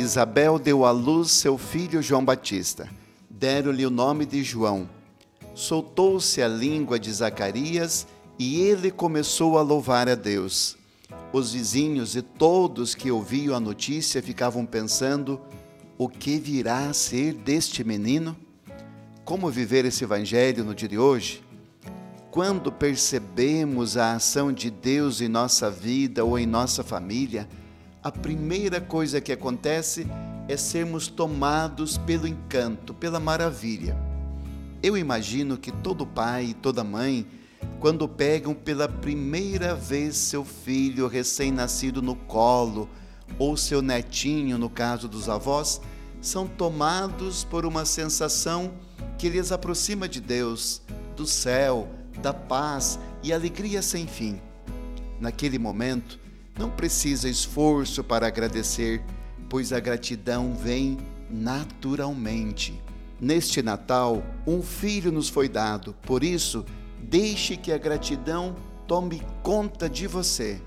Isabel deu à luz seu filho João Batista. Deram-lhe o nome de João. Soltou-se a língua de Zacarias e ele começou a louvar a Deus. Os vizinhos e todos que ouviam a notícia ficavam pensando: o que virá a ser deste menino? Como viver esse evangelho no dia de hoje? Quando percebemos a ação de Deus em nossa vida ou em nossa família, a primeira coisa que acontece é sermos tomados pelo encanto, pela maravilha. Eu imagino que todo pai e toda mãe, quando pegam pela primeira vez seu filho recém-nascido no colo, ou seu netinho, no caso dos avós, são tomados por uma sensação que lhes aproxima de Deus, do céu, da paz e alegria sem fim. Naquele momento, não precisa esforço para agradecer, pois a gratidão vem naturalmente. Neste Natal, um filho nos foi dado, por isso, deixe que a gratidão tome conta de você.